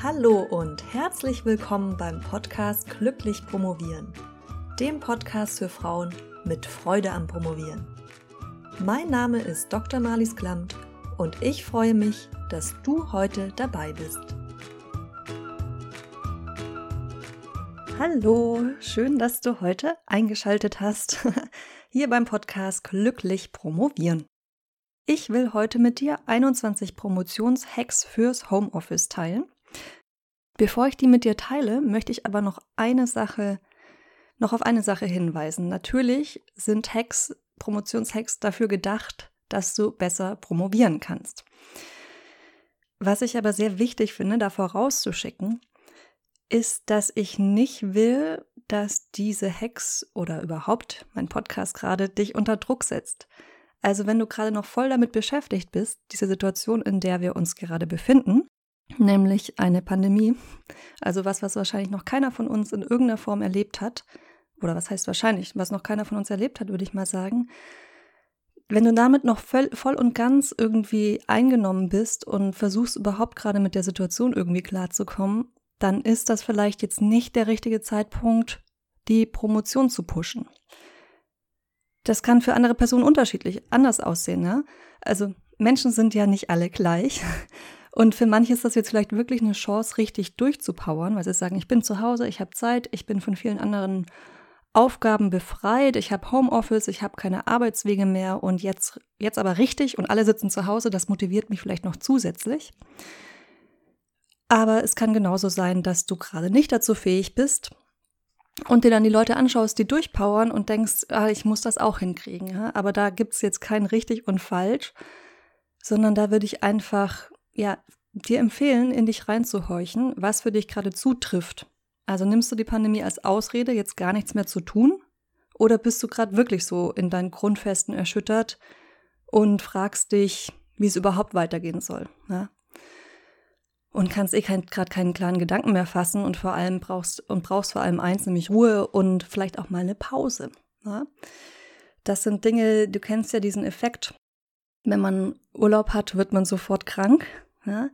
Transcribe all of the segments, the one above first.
Hallo und herzlich willkommen beim Podcast Glücklich Promovieren, dem Podcast für Frauen mit Freude am Promovieren. Mein Name ist Dr. Marlies Klamt und ich freue mich, dass du heute dabei bist. Hallo, schön, dass du heute eingeschaltet hast, hier beim Podcast Glücklich Promovieren. Ich will heute mit dir 21 Promotionshacks fürs Homeoffice teilen Bevor ich die mit dir teile, möchte ich aber noch eine Sache, noch auf eine Sache hinweisen. Natürlich sind Hacks, Promotionshacks dafür gedacht, dass du besser promovieren kannst. Was ich aber sehr wichtig finde, da vorauszuschicken, ist, dass ich nicht will, dass diese Hacks oder überhaupt mein Podcast gerade dich unter Druck setzt. Also wenn du gerade noch voll damit beschäftigt bist, diese Situation, in der wir uns gerade befinden, nämlich eine Pandemie. Also was, was wahrscheinlich noch keiner von uns in irgendeiner Form erlebt hat. Oder was heißt wahrscheinlich, was noch keiner von uns erlebt hat, würde ich mal sagen. Wenn du damit noch voll, und ganz irgendwie eingenommen bist und versuchst überhaupt gerade mit der Situation irgendwie klarzukommen, dann ist das vielleicht jetzt nicht der richtige Zeitpunkt, die Promotion zu pushen. Das kann für andere Personen unterschiedlich anders aussehen. Ne? Also Menschen sind ja nicht alle gleich. Und für manche ist das jetzt vielleicht wirklich eine Chance, richtig durchzupowern, weil sie sagen, ich bin zu Hause, ich habe Zeit, ich bin von vielen anderen Aufgaben befreit, ich habe Homeoffice, ich habe keine Arbeitswege mehr und jetzt, jetzt aber richtig und alle sitzen zu Hause, das motiviert mich vielleicht noch zusätzlich. Aber es kann genauso sein, dass du gerade nicht dazu fähig bist und dir dann die Leute anschaust, die durchpowern und denkst, ah, ich muss das auch hinkriegen. Ja? Aber da gibt es jetzt kein richtig und falsch, sondern da würde ich einfach ja, dir empfehlen, in dich reinzuhorchen, was für dich gerade zutrifft. Also nimmst du die Pandemie als Ausrede, jetzt gar nichts mehr zu tun? Oder bist du gerade wirklich so in deinen Grundfesten erschüttert und fragst dich, wie es überhaupt weitergehen soll? Ja? Und kannst eh kein, gerade keinen klaren Gedanken mehr fassen und vor allem brauchst und brauchst vor allem eins, nämlich Ruhe und vielleicht auch mal eine Pause. Ja? Das sind Dinge, du kennst ja diesen Effekt. Wenn man Urlaub hat, wird man sofort krank. Ja?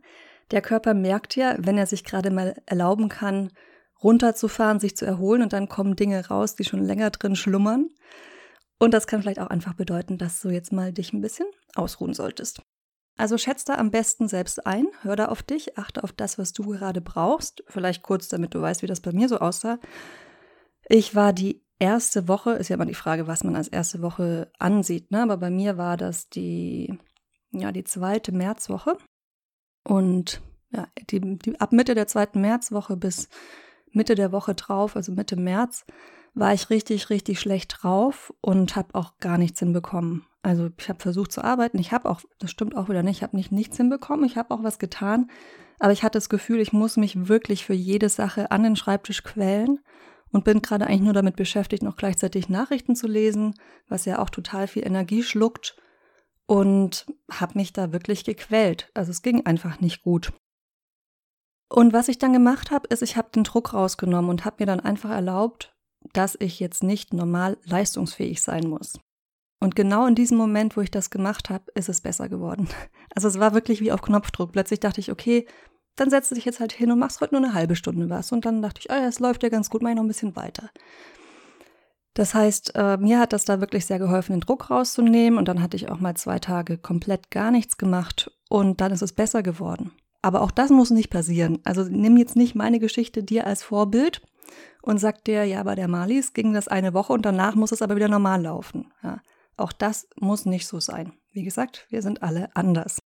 Der Körper merkt ja, wenn er sich gerade mal erlauben kann, runterzufahren, sich zu erholen und dann kommen Dinge raus, die schon länger drin schlummern. Und das kann vielleicht auch einfach bedeuten, dass du jetzt mal dich ein bisschen ausruhen solltest. Also schätz da am besten selbst ein, hör da auf dich, achte auf das, was du gerade brauchst. Vielleicht kurz, damit du weißt, wie das bei mir so aussah. Ich war die erste Woche, ist ja immer die Frage, was man als erste Woche ansieht, ne? aber bei mir war das die, ja, die zweite Märzwoche. Und ja, die, die, ab Mitte der zweiten Märzwoche bis Mitte der Woche drauf, also Mitte März, war ich richtig, richtig schlecht drauf und habe auch gar nichts hinbekommen. Also ich habe versucht zu arbeiten. Ich habe auch, das stimmt auch wieder nicht, ich habe nicht nichts hinbekommen. Ich habe auch was getan, aber ich hatte das Gefühl, ich muss mich wirklich für jede Sache an den Schreibtisch quälen und bin gerade eigentlich nur damit beschäftigt, noch gleichzeitig Nachrichten zu lesen, was ja auch total viel Energie schluckt und habe mich da wirklich gequält. Also es ging einfach nicht gut. Und was ich dann gemacht habe, ist, ich habe den Druck rausgenommen und habe mir dann einfach erlaubt, dass ich jetzt nicht normal leistungsfähig sein muss. Und genau in diesem Moment, wo ich das gemacht habe, ist es besser geworden. Also es war wirklich wie auf Knopfdruck. Plötzlich dachte ich, okay, dann setze dich jetzt halt hin und machst heute nur eine halbe Stunde was. Und dann dachte ich, oh ja, es läuft ja ganz gut, mach ich noch ein bisschen weiter. Das heißt, äh, mir hat das da wirklich sehr geholfen, den Druck rauszunehmen. Und dann hatte ich auch mal zwei Tage komplett gar nichts gemacht. Und dann ist es besser geworden. Aber auch das muss nicht passieren. Also nimm jetzt nicht meine Geschichte dir als Vorbild und sag dir, ja, bei der Malis ging das eine Woche und danach muss es aber wieder normal laufen. Ja, auch das muss nicht so sein. Wie gesagt, wir sind alle anders.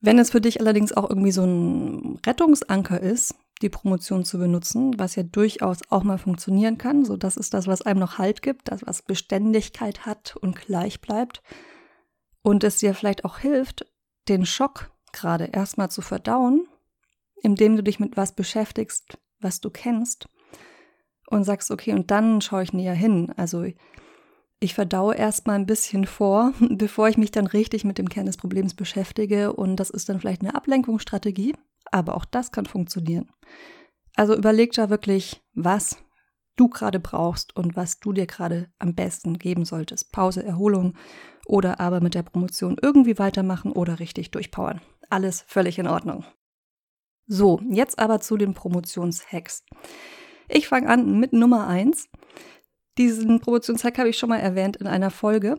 Wenn es für dich allerdings auch irgendwie so ein Rettungsanker ist, die Promotion zu benutzen, was ja durchaus auch mal funktionieren kann. So, das ist das, was einem noch Halt gibt, das, was Beständigkeit hat und gleich bleibt. Und es dir vielleicht auch hilft, den Schock gerade erstmal zu verdauen, indem du dich mit was beschäftigst, was du kennst und sagst, okay, und dann schaue ich näher hin. Also ich verdaue erstmal ein bisschen vor, bevor ich mich dann richtig mit dem Kern des Problems beschäftige. Und das ist dann vielleicht eine Ablenkungsstrategie, aber auch das kann funktionieren. Also überleg da wirklich, was du gerade brauchst und was du dir gerade am besten geben solltest. Pause, Erholung oder aber mit der Promotion irgendwie weitermachen oder richtig durchpowern. Alles völlig in Ordnung. So, jetzt aber zu den Promotionshacks. Ich fange an mit Nummer 1. Diesen Promotionshack habe ich schon mal erwähnt in einer Folge.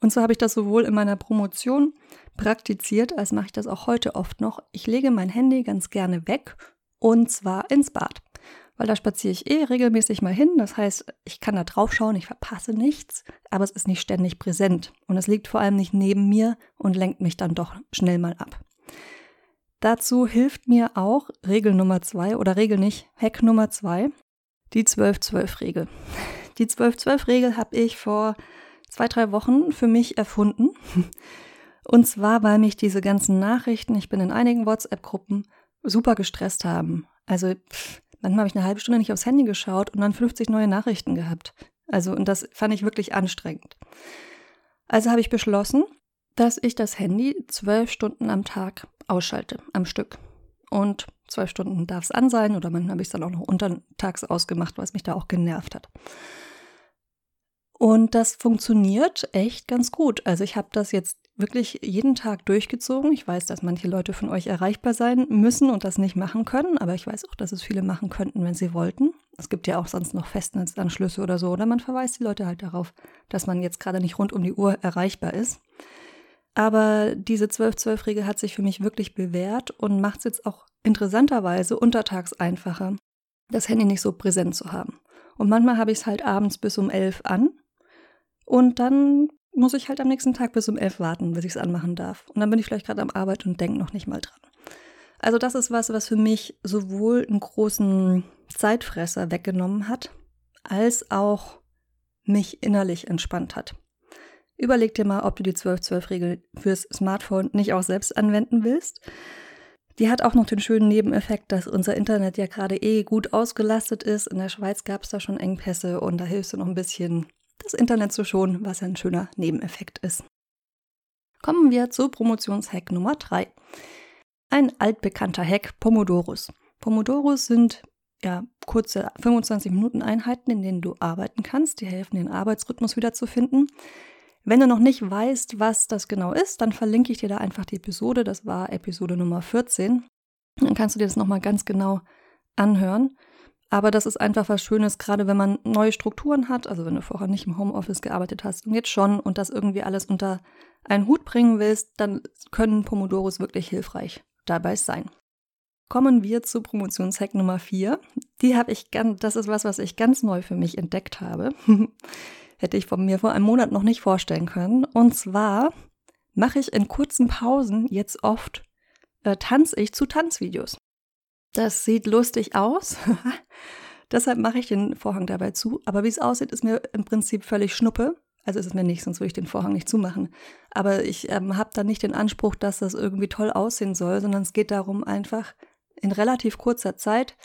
Und zwar habe ich das sowohl in meiner Promotion praktiziert, als mache ich das auch heute oft noch. Ich lege mein Handy ganz gerne weg und zwar ins Bad. Weil da spaziere ich eh regelmäßig mal hin. Das heißt, ich kann da drauf schauen, ich verpasse nichts, aber es ist nicht ständig präsent. Und es liegt vor allem nicht neben mir und lenkt mich dann doch schnell mal ab. Dazu hilft mir auch Regel Nummer zwei oder Regel nicht, Hack Nummer zwei, die 12-12-Regel. Die 12-12-Regel habe ich vor zwei, drei Wochen für mich erfunden. Und zwar, weil mich diese ganzen Nachrichten, ich bin in einigen WhatsApp-Gruppen, super gestresst haben. Also manchmal habe ich eine halbe Stunde nicht aufs Handy geschaut und dann 50 neue Nachrichten gehabt. Also, und das fand ich wirklich anstrengend. Also habe ich beschlossen, dass ich das Handy zwölf Stunden am Tag ausschalte, am Stück. Und zwölf Stunden darf es an sein oder manchmal habe ich es dann auch noch untertags ausgemacht, was mich da auch genervt hat. Und das funktioniert echt ganz gut. Also ich habe das jetzt wirklich jeden Tag durchgezogen. Ich weiß, dass manche Leute von euch erreichbar sein müssen und das nicht machen können, aber ich weiß auch, dass es viele machen könnten, wenn sie wollten. Es gibt ja auch sonst noch Festnetzanschlüsse oder so, oder man verweist die Leute halt darauf, dass man jetzt gerade nicht rund um die Uhr erreichbar ist. Aber diese 12-12-Regel hat sich für mich wirklich bewährt und macht es jetzt auch interessanterweise untertags einfacher, das Handy nicht so präsent zu haben. Und manchmal habe ich es halt abends bis um 11 an und dann muss ich halt am nächsten Tag bis um elf warten, bis ich es anmachen darf. Und dann bin ich vielleicht gerade am Arbeit und denke noch nicht mal dran. Also das ist was, was für mich sowohl einen großen Zeitfresser weggenommen hat, als auch mich innerlich entspannt hat. Überleg dir mal, ob du die 12-12-Regel fürs Smartphone nicht auch selbst anwenden willst. Die hat auch noch den schönen Nebeneffekt, dass unser Internet ja gerade eh gut ausgelastet ist. In der Schweiz gab es da schon Engpässe und da hilfst du noch ein bisschen das Internet zu schonen, was ein schöner Nebeneffekt ist. Kommen wir zu Promotionshack Nummer 3. Ein altbekannter Hack, Pomodorus. Pomodorus sind ja kurze 25 Minuten Einheiten, in denen du arbeiten kannst. Die helfen, den Arbeitsrhythmus wiederzufinden. Wenn du noch nicht weißt, was das genau ist, dann verlinke ich dir da einfach die Episode. Das war Episode Nummer 14. Dann kannst du dir das nochmal ganz genau anhören. Aber das ist einfach was Schönes, gerade wenn man neue Strukturen hat, also wenn du vorher nicht im Homeoffice gearbeitet hast und jetzt schon und das irgendwie alles unter einen Hut bringen willst, dann können Pomodoros wirklich hilfreich dabei sein. Kommen wir zu Promotionshack Nummer 4. Die habe ich ganz, das ist was, was ich ganz neu für mich entdeckt habe. Hätte ich von mir vor einem Monat noch nicht vorstellen können. Und zwar mache ich in kurzen Pausen jetzt oft, äh, tanze ich zu Tanzvideos. Das sieht lustig aus. Deshalb mache ich den Vorhang dabei zu. Aber wie es aussieht, ist mir im Prinzip völlig schnuppe. Also ist es mir nicht, sonst würde ich den Vorhang nicht zumachen. Aber ich ähm, habe da nicht den Anspruch, dass das irgendwie toll aussehen soll, sondern es geht darum, einfach in relativ kurzer Zeit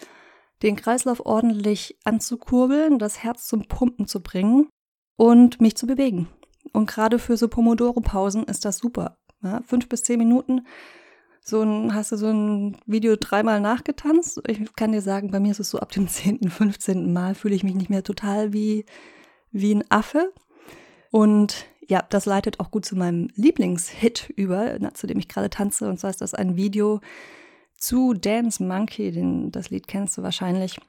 den Kreislauf ordentlich anzukurbeln, das Herz zum Pumpen zu bringen und mich zu bewegen. Und gerade für so Pomodoro-Pausen ist das super. Ja, fünf bis zehn Minuten so ein, hast du so ein Video dreimal nachgetanzt? Ich kann dir sagen, bei mir ist es so ab dem 10., 15. Mal fühle ich mich nicht mehr total wie, wie ein Affe. Und ja, das leitet auch gut zu meinem Lieblingshit über, zu dem ich gerade tanze. Und zwar ist das ein Video zu Dance Monkey, den, das Lied kennst du wahrscheinlich.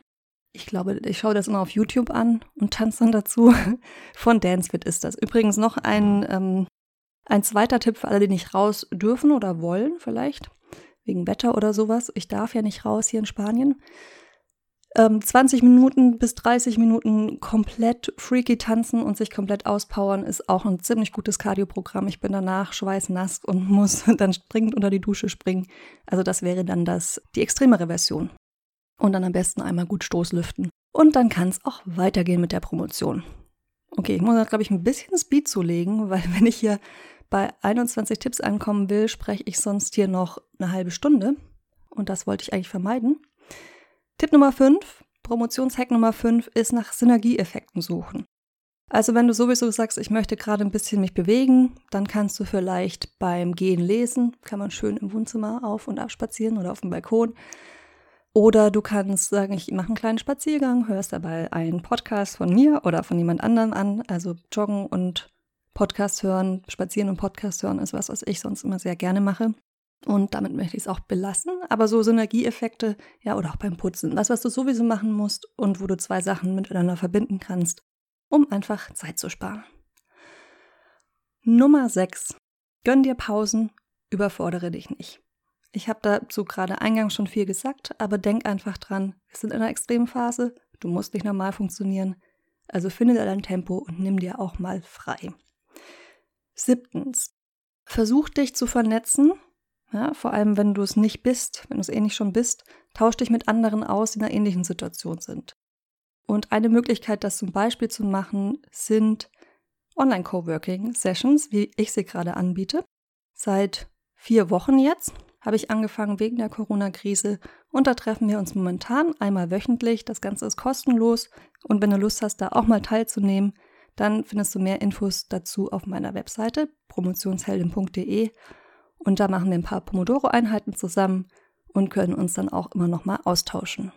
Ich glaube, ich schaue das immer auf YouTube an und tanze dann dazu. Von Dancefit ist das. Übrigens noch ein ähm, ein zweiter Tipp für alle, die nicht raus dürfen oder wollen, vielleicht, wegen Wetter oder sowas. Ich darf ja nicht raus hier in Spanien. Ähm, 20 Minuten bis 30 Minuten komplett freaky tanzen und sich komplett auspowern ist auch ein ziemlich gutes Kardioprogramm. Ich bin danach schweißnass und muss dann springend unter die Dusche springen. Also das wäre dann das, die extremere Version. Und dann am besten einmal gut Stoßlüften. Und dann kann es auch weitergehen mit der Promotion. Okay, ich muss, glaube ich, ein bisschen Speed zulegen, weil wenn ich hier bei 21 Tipps ankommen will, spreche ich sonst hier noch eine halbe Stunde. Und das wollte ich eigentlich vermeiden. Tipp Nummer 5, Promotionshack Nummer 5 ist nach Synergieeffekten suchen. Also wenn du sowieso sagst, ich möchte gerade ein bisschen mich bewegen, dann kannst du vielleicht beim Gehen lesen, kann man schön im Wohnzimmer auf und ab spazieren oder auf dem Balkon. Oder du kannst sagen, ich mache einen kleinen Spaziergang, hörst dabei einen Podcast von mir oder von jemand anderem an, also joggen und Podcast hören, spazieren und Podcast hören ist was, was ich sonst immer sehr gerne mache. Und damit möchte ich es auch belassen. Aber so Synergieeffekte, ja, oder auch beim Putzen, das, was du sowieso machen musst und wo du zwei Sachen miteinander verbinden kannst, um einfach Zeit zu sparen. Nummer 6. Gönn dir Pausen, überfordere dich nicht. Ich habe dazu gerade eingangs schon viel gesagt, aber denk einfach dran, wir sind in einer Extremphase, du musst nicht normal funktionieren, also finde dein Tempo und nimm dir auch mal frei. Siebtens, versuch dich zu vernetzen, ja, vor allem wenn du es nicht bist, wenn du es eh nicht schon bist, tausch dich mit anderen aus, die in einer ähnlichen Situation sind. Und eine Möglichkeit, das zum Beispiel zu machen, sind Online-Coworking-Sessions, wie ich sie gerade anbiete. Seit vier Wochen jetzt habe ich angefangen wegen der Corona-Krise und da treffen wir uns momentan einmal wöchentlich. Das Ganze ist kostenlos und wenn du Lust hast, da auch mal teilzunehmen, dann findest du mehr Infos dazu auf meiner Webseite promotionsheldin.de und da machen wir ein paar Pomodoro-Einheiten zusammen und können uns dann auch immer noch mal austauschen.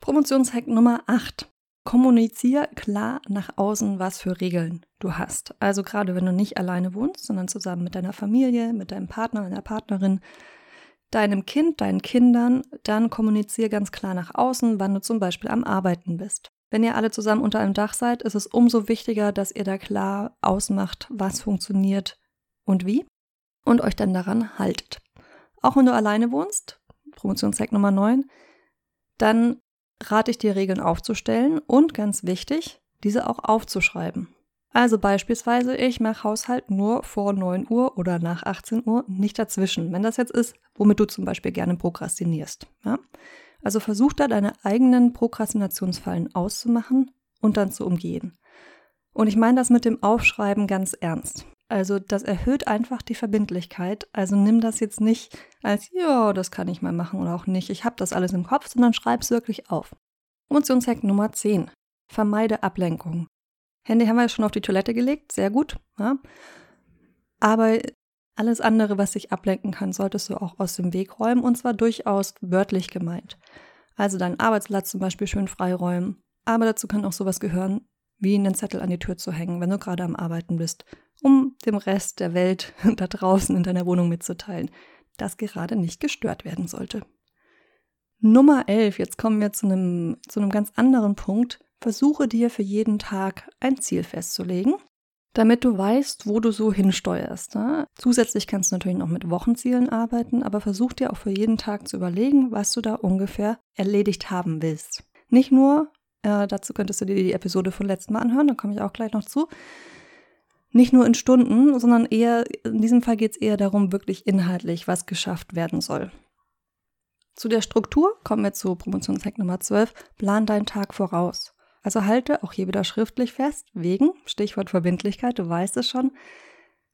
Promotionshack Nummer 8. Kommunizier klar nach außen, was für Regeln du hast. Also gerade wenn du nicht alleine wohnst, sondern zusammen mit deiner Familie, mit deinem Partner, deiner Partnerin, deinem Kind, deinen Kindern, dann kommunizier ganz klar nach außen, wann du zum Beispiel am Arbeiten bist. Wenn ihr alle zusammen unter einem Dach seid, ist es umso wichtiger, dass ihr da klar ausmacht, was funktioniert und wie und euch dann daran haltet. Auch wenn du alleine wohnst, Promotionshack Nummer 9, dann rate ich dir, Regeln aufzustellen und ganz wichtig, diese auch aufzuschreiben. Also beispielsweise, ich mache Haushalt nur vor 9 Uhr oder nach 18 Uhr, nicht dazwischen. Wenn das jetzt ist, womit du zum Beispiel gerne prokrastinierst. Ja? Also versuch da deine eigenen Prokrastinationsfallen auszumachen und dann zu umgehen. Und ich meine das mit dem Aufschreiben ganz ernst. Also das erhöht einfach die Verbindlichkeit. Also nimm das jetzt nicht als, ja, das kann ich mal machen oder auch nicht. Ich habe das alles im Kopf, sondern schreib es wirklich auf. Emotionshack Nummer 10. Vermeide Ablenkung. Handy haben wir ja schon auf die Toilette gelegt, sehr gut. Ja. Aber alles andere, was sich ablenken kann, solltest du auch aus dem Weg räumen und zwar durchaus wörtlich gemeint. Also deinen Arbeitsplatz zum Beispiel schön freiräumen. Aber dazu kann auch sowas gehören, wie einen Zettel an die Tür zu hängen, wenn du gerade am Arbeiten bist um dem Rest der Welt da draußen in deiner Wohnung mitzuteilen, dass gerade nicht gestört werden sollte. Nummer 11, jetzt kommen wir zu einem, zu einem ganz anderen Punkt. Versuche dir für jeden Tag ein Ziel festzulegen, damit du weißt, wo du so hinsteuerst. Ne? Zusätzlich kannst du natürlich noch mit Wochenzielen arbeiten, aber versuch dir auch für jeden Tag zu überlegen, was du da ungefähr erledigt haben willst. Nicht nur, äh, dazu könntest du dir die Episode von letztem Mal anhören, da komme ich auch gleich noch zu, nicht nur in Stunden, sondern eher, in diesem Fall geht es eher darum, wirklich inhaltlich, was geschafft werden soll. Zu der Struktur kommen wir zu Promotionshack Nummer 12. Plan deinen Tag voraus. Also halte auch hier wieder schriftlich fest, wegen, Stichwort Verbindlichkeit, du weißt es schon,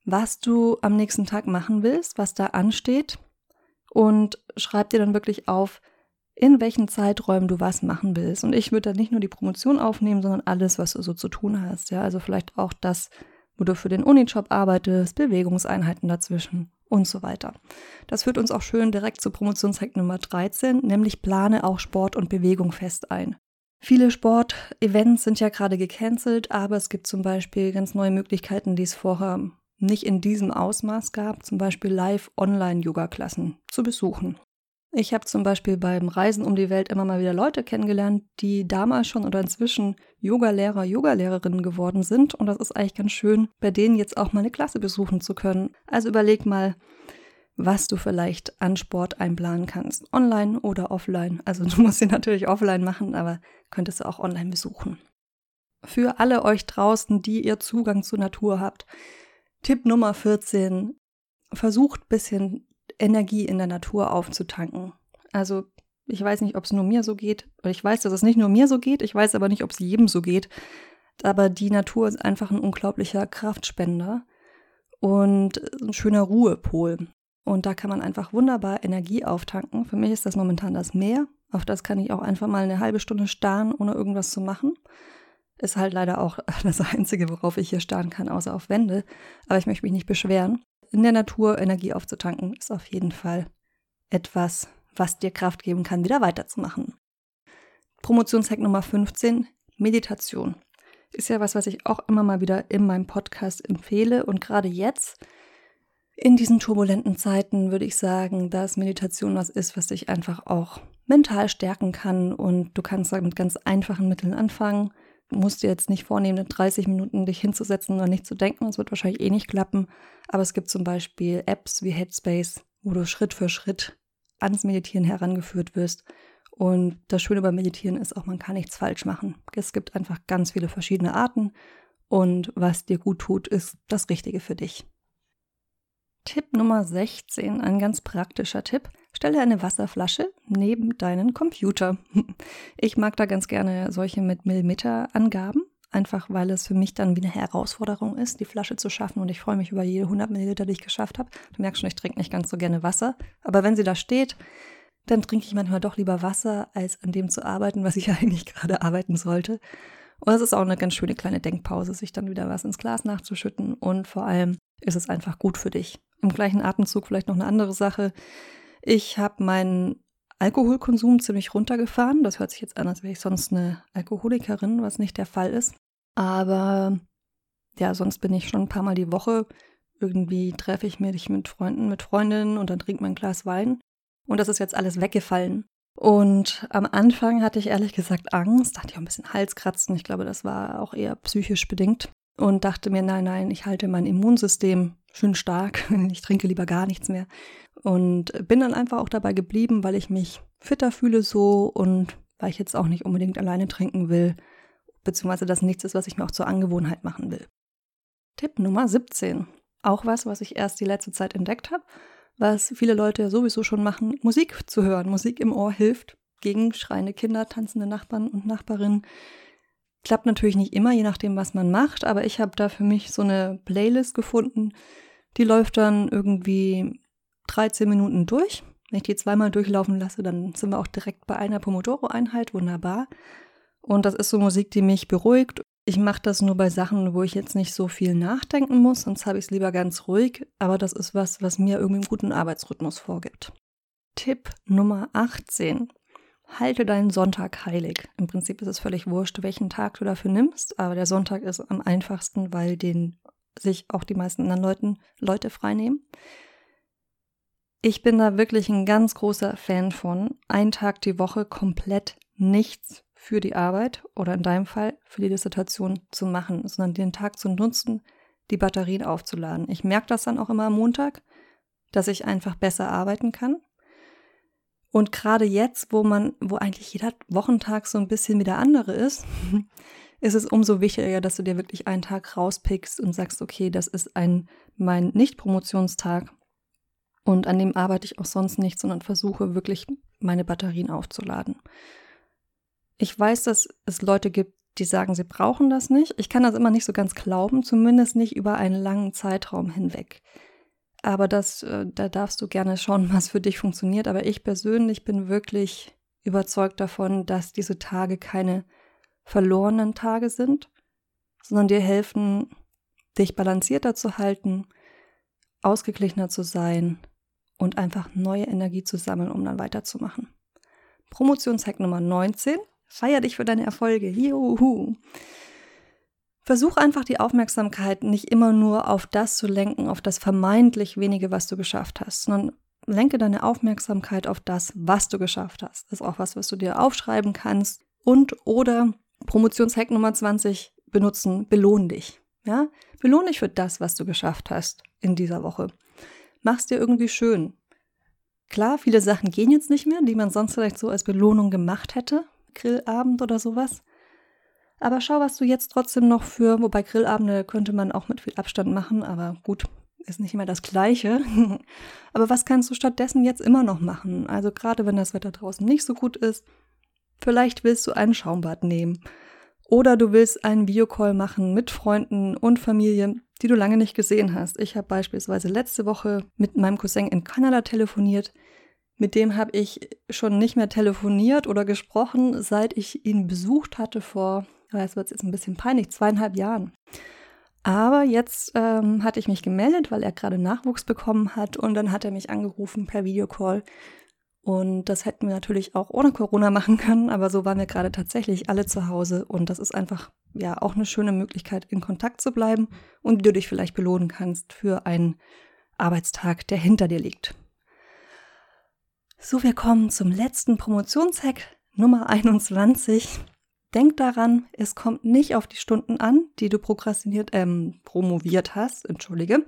was du am nächsten Tag machen willst, was da ansteht und schreib dir dann wirklich auf, in welchen Zeiträumen du was machen willst. Und ich würde dann nicht nur die Promotion aufnehmen, sondern alles, was du so zu tun hast. Ja, also vielleicht auch das, wo du für den Unijob arbeitest, Bewegungseinheiten dazwischen und so weiter. Das führt uns auch schön direkt zu Promotionshack Nummer 13, nämlich plane auch Sport und Bewegung fest ein. Viele Sportevents sind ja gerade gecancelt, aber es gibt zum Beispiel ganz neue Möglichkeiten, die es vorher nicht in diesem Ausmaß gab, zum Beispiel Live-Online-Yoga-Klassen zu besuchen. Ich habe zum Beispiel beim Reisen um die Welt immer mal wieder Leute kennengelernt, die damals schon oder inzwischen Yogalehrer, Yogalehrerinnen geworden sind. Und das ist eigentlich ganz schön, bei denen jetzt auch mal eine Klasse besuchen zu können. Also überleg mal, was du vielleicht an Sport einplanen kannst. Online oder offline. Also du musst sie natürlich offline machen, aber könntest du auch online besuchen. Für alle euch draußen, die ihr Zugang zur Natur habt, Tipp Nummer 14. Versucht ein bisschen Energie in der Natur aufzutanken. Also ich weiß nicht, ob es nur mir so geht. Ich weiß, dass es nicht nur mir so geht. Ich weiß aber nicht, ob es jedem so geht. Aber die Natur ist einfach ein unglaublicher Kraftspender und ein schöner Ruhepol. Und da kann man einfach wunderbar Energie auftanken. Für mich ist das momentan das Meer. Auf das kann ich auch einfach mal eine halbe Stunde starren, ohne irgendwas zu machen. Ist halt leider auch das Einzige, worauf ich hier starren kann, außer auf Wände. Aber ich möchte mich nicht beschweren in der Natur Energie aufzutanken, ist auf jeden Fall etwas, was dir Kraft geben kann, wieder weiterzumachen. Promotionshack Nummer 15, Meditation. Ist ja was, was ich auch immer mal wieder in meinem Podcast empfehle und gerade jetzt In diesen turbulenten Zeiten würde ich sagen, dass Meditation was ist, was dich einfach auch mental stärken kann und du kannst mit ganz einfachen Mitteln anfangen. Du musst dir jetzt nicht vornehmen, 30 Minuten dich hinzusetzen oder nicht zu denken, das wird wahrscheinlich eh nicht klappen. Aber es gibt zum Beispiel Apps wie Headspace, wo du Schritt für Schritt ans Meditieren herangeführt wirst. Und das Schöne beim Meditieren ist auch, man kann nichts falsch machen. Es gibt einfach ganz viele verschiedene Arten und was dir gut tut, ist das Richtige für dich. Tipp Nummer 16, ein ganz praktischer Tipp. Stelle eine Wasserflasche neben deinen Computer. Ich mag da ganz gerne solche mit Millimeter-Angaben, einfach weil es für mich dann wie eine Herausforderung ist, die Flasche zu schaffen und ich freue mich über jede 100 Milliliter, die ich geschafft habe. Du merkst schon, ich trinke nicht ganz so gerne Wasser, aber wenn sie da steht, dann trinke ich manchmal doch lieber Wasser, als an dem zu arbeiten, was ich eigentlich gerade arbeiten sollte. Und es ist auch eine ganz schöne kleine Denkpause, sich dann wieder was ins Glas nachzuschütten und vor allem ist es einfach gut für dich. Im gleichen Atemzug vielleicht noch eine andere Sache. Ich habe meinen Alkoholkonsum ziemlich runtergefahren. Das hört sich jetzt an, als wäre ich sonst eine Alkoholikerin, was nicht der Fall ist. Aber ja, sonst bin ich schon ein paar Mal die Woche. Irgendwie treffe ich mich mit Freunden, mit Freundinnen und dann trinkt man ein Glas Wein. Und das ist jetzt alles weggefallen. Und am Anfang hatte ich ehrlich gesagt Angst, hatte ich auch ein bisschen Halskratzen. Ich glaube, das war auch eher psychisch bedingt. Und dachte mir, nein, nein, ich halte mein Immunsystem schön stark. Ich trinke lieber gar nichts mehr. Und bin dann einfach auch dabei geblieben, weil ich mich fitter fühle so und weil ich jetzt auch nicht unbedingt alleine trinken will, beziehungsweise das nichts ist, was ich mir auch zur Angewohnheit machen will. Tipp Nummer 17. Auch was, was ich erst die letzte Zeit entdeckt habe, was viele Leute sowieso schon machen, Musik zu hören. Musik im Ohr hilft gegen schreiende Kinder, tanzende Nachbarn und Nachbarinnen. Klappt natürlich nicht immer, je nachdem, was man macht, aber ich habe da für mich so eine Playlist gefunden, die läuft dann irgendwie 13 Minuten durch. Wenn ich die zweimal durchlaufen lasse, dann sind wir auch direkt bei einer Pomodoro-Einheit. Wunderbar. Und das ist so Musik, die mich beruhigt. Ich mache das nur bei Sachen, wo ich jetzt nicht so viel nachdenken muss, sonst habe ich es lieber ganz ruhig. Aber das ist was, was mir irgendwie einen guten Arbeitsrhythmus vorgibt. Tipp Nummer 18. Halte deinen Sonntag heilig. Im Prinzip ist es völlig wurscht, welchen Tag du dafür nimmst, aber der Sonntag ist am einfachsten, weil den sich auch die meisten anderen Leuten, Leute freinehmen. Ich bin da wirklich ein ganz großer Fan von, einen Tag die Woche komplett nichts für die Arbeit oder in deinem Fall für die Dissertation zu machen, sondern den Tag zu nutzen, die Batterien aufzuladen. Ich merke das dann auch immer am Montag, dass ich einfach besser arbeiten kann. Und gerade jetzt, wo man, wo eigentlich jeder Wochentag so ein bisschen wie der andere ist, ist es umso wichtiger, dass du dir wirklich einen Tag rauspickst und sagst, okay, das ist ein mein Nicht-Promotionstag und an dem arbeite ich auch sonst nicht, sondern versuche wirklich meine Batterien aufzuladen. Ich weiß, dass es Leute gibt, die sagen, sie brauchen das nicht. Ich kann das immer nicht so ganz glauben, zumindest nicht über einen langen Zeitraum hinweg. Aber das, äh, da darfst du gerne schauen, was für dich funktioniert. Aber ich persönlich bin wirklich überzeugt davon, dass diese Tage keine verlorenen Tage sind, sondern dir helfen, dich balancierter zu halten, ausgeglichener zu sein und einfach neue Energie zu sammeln, um dann weiterzumachen. Promotionshack Nummer 19. Feier dich für deine Erfolge. Juhu. Versuch einfach die Aufmerksamkeit nicht immer nur auf das zu lenken, auf das vermeintlich wenige, was du geschafft hast, sondern lenke deine Aufmerksamkeit auf das, was du geschafft hast. Das ist auch was, was du dir aufschreiben kannst und oder Promotionshack Nummer 20 benutzen, belohn dich. Ja? Belohn dich für das, was du geschafft hast in dieser Woche. Mach's dir irgendwie schön. Klar, viele Sachen gehen jetzt nicht mehr, die man sonst vielleicht so als Belohnung gemacht hätte. Grillabend oder sowas. Aber schau, was du jetzt trotzdem noch für, wobei Grillabende könnte man auch mit viel Abstand machen, aber gut, ist nicht immer das Gleiche. aber was kannst du stattdessen jetzt immer noch machen? Also gerade wenn das Wetter draußen nicht so gut ist, Vielleicht willst du ein Schaumbad nehmen. Oder du willst einen Videocall machen mit Freunden und Familie, die du lange nicht gesehen hast. Ich habe beispielsweise letzte Woche mit meinem Cousin in Kanada telefoniert. Mit dem habe ich schon nicht mehr telefoniert oder gesprochen, seit ich ihn besucht hatte vor, es wird jetzt ein bisschen peinlich, zweieinhalb Jahren. Aber jetzt ähm, hatte ich mich gemeldet, weil er gerade Nachwuchs bekommen hat und dann hat er mich angerufen per Videocall und das hätten wir natürlich auch ohne Corona machen können, aber so waren wir gerade tatsächlich alle zu Hause. Und das ist einfach ja auch eine schöne Möglichkeit, in Kontakt zu bleiben und wie du dich vielleicht belohnen kannst für ein Arbeitstag, der hinter dir liegt. So, wir kommen zum letzten Promotionshack Nummer 21. Denk daran, es kommt nicht auf die Stunden an, die du prokrastiniert, ähm, promoviert hast, entschuldige,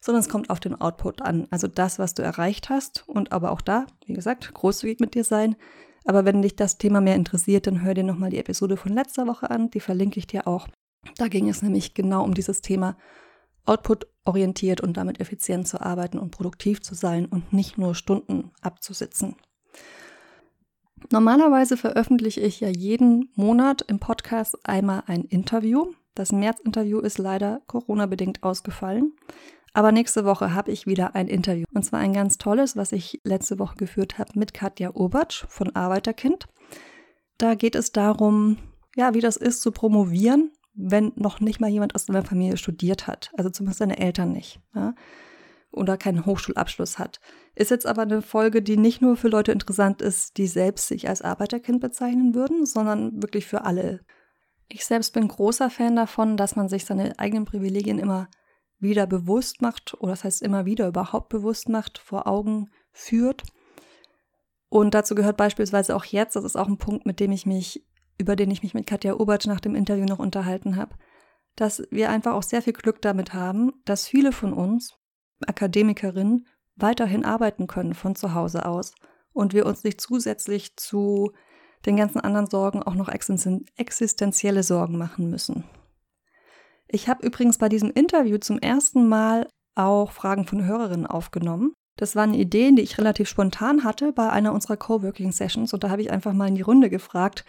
sondern es kommt auf den Output an, also das, was du erreicht hast und aber auch da, wie gesagt, großzügig mit dir sein. Aber wenn dich das Thema mehr interessiert, dann hör dir nochmal die Episode von letzter Woche an, die verlinke ich dir auch. Da ging es nämlich genau um dieses Thema Output-orientiert und damit effizient zu arbeiten und produktiv zu sein und nicht nur Stunden abzusitzen. Normalerweise veröffentliche ich ja jeden Monat im Podcast einmal ein Interview. Das März-Interview ist leider Corona-bedingt ausgefallen. Aber nächste Woche habe ich wieder ein Interview. Und zwar ein ganz tolles, was ich letzte Woche geführt habe mit Katja Urbatsch von Arbeiterkind. Da geht es darum, ja, wie das ist zu promovieren, wenn noch nicht mal jemand aus deiner Familie studiert hat. Also zumindest deine Eltern nicht. Ja? Oder keinen Hochschulabschluss hat. Ist jetzt aber eine Folge, die nicht nur für Leute interessant ist, die selbst sich als Arbeiterkind bezeichnen würden, sondern wirklich für alle. Ich selbst bin großer Fan davon, dass man sich seine eigenen Privilegien immer wieder bewusst macht, oder das heißt immer wieder überhaupt bewusst macht, vor Augen führt. Und dazu gehört beispielsweise auch jetzt, das ist auch ein Punkt, mit dem ich mich, über den ich mich mit Katja Obertsch nach dem Interview noch unterhalten habe, dass wir einfach auch sehr viel Glück damit haben, dass viele von uns, Akademikerinnen, weiterhin arbeiten können von zu Hause aus und wir uns nicht zusätzlich zu den ganzen anderen Sorgen auch noch existenzielle Sorgen machen müssen. Ich habe übrigens bei diesem Interview zum ersten Mal auch Fragen von Hörerinnen aufgenommen. Das waren Ideen, die ich relativ spontan hatte bei einer unserer Coworking Sessions und da habe ich einfach mal in die Runde gefragt,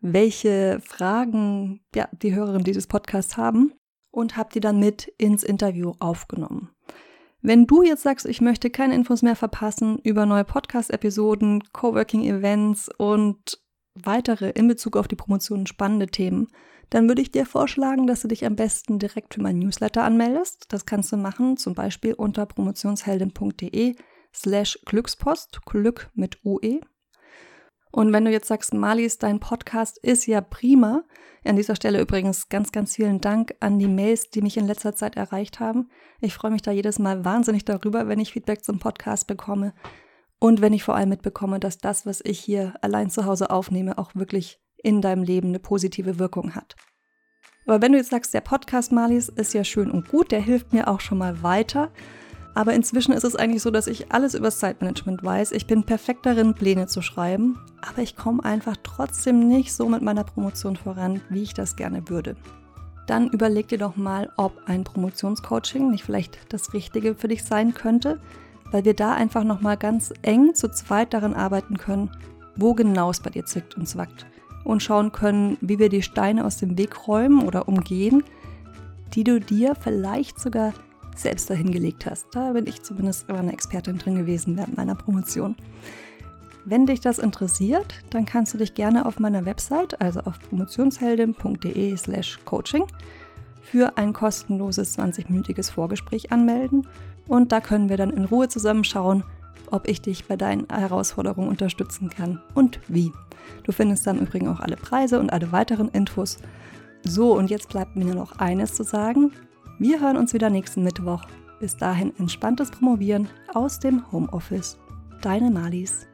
welche Fragen ja, die Hörerinnen dieses Podcasts haben und habe die dann mit ins Interview aufgenommen. Wenn du jetzt sagst, ich möchte keine Infos mehr verpassen über neue Podcast-Episoden, Coworking-Events und weitere in Bezug auf die Promotion spannende Themen, dann würde ich dir vorschlagen, dass du dich am besten direkt für mein Newsletter anmeldest. Das kannst du machen, zum Beispiel unter promotionsheldin.de slash Glückspost, Glück mit UE. Und wenn du jetzt sagst, Malis, dein Podcast ist ja prima, an dieser Stelle übrigens ganz, ganz vielen Dank an die Mails, die mich in letzter Zeit erreicht haben. Ich freue mich da jedes Mal wahnsinnig darüber, wenn ich Feedback zum Podcast bekomme und wenn ich vor allem mitbekomme, dass das, was ich hier allein zu Hause aufnehme, auch wirklich in deinem Leben eine positive Wirkung hat. Aber wenn du jetzt sagst, der Podcast Malis ist ja schön und gut, der hilft mir auch schon mal weiter. Aber inzwischen ist es eigentlich so, dass ich alles über das Zeitmanagement weiß. Ich bin perfekt darin, Pläne zu schreiben, aber ich komme einfach trotzdem nicht so mit meiner Promotion voran, wie ich das gerne würde. Dann überleg dir doch mal, ob ein Promotionscoaching nicht vielleicht das Richtige für dich sein könnte, weil wir da einfach nochmal ganz eng zu zweit daran arbeiten können, wo genau es bei dir zwickt und zwackt und schauen können, wie wir die Steine aus dem Weg räumen oder umgehen, die du dir vielleicht sogar selbst dahingelegt hast. Da bin ich zumindest immer eine Expertin drin gewesen während meiner Promotion. Wenn dich das interessiert, dann kannst du dich gerne auf meiner Website, also auf promotionsheldin.de slash coaching, für ein kostenloses 20-minütiges Vorgespräch anmelden und da können wir dann in Ruhe zusammenschauen, ob ich dich bei deinen Herausforderungen unterstützen kann und wie. Du findest dann übrigens auch alle Preise und alle weiteren Infos. So, und jetzt bleibt mir nur noch eines zu sagen. Wir hören uns wieder nächsten Mittwoch. Bis dahin entspanntes Promovieren aus dem Homeoffice. Deine Malis.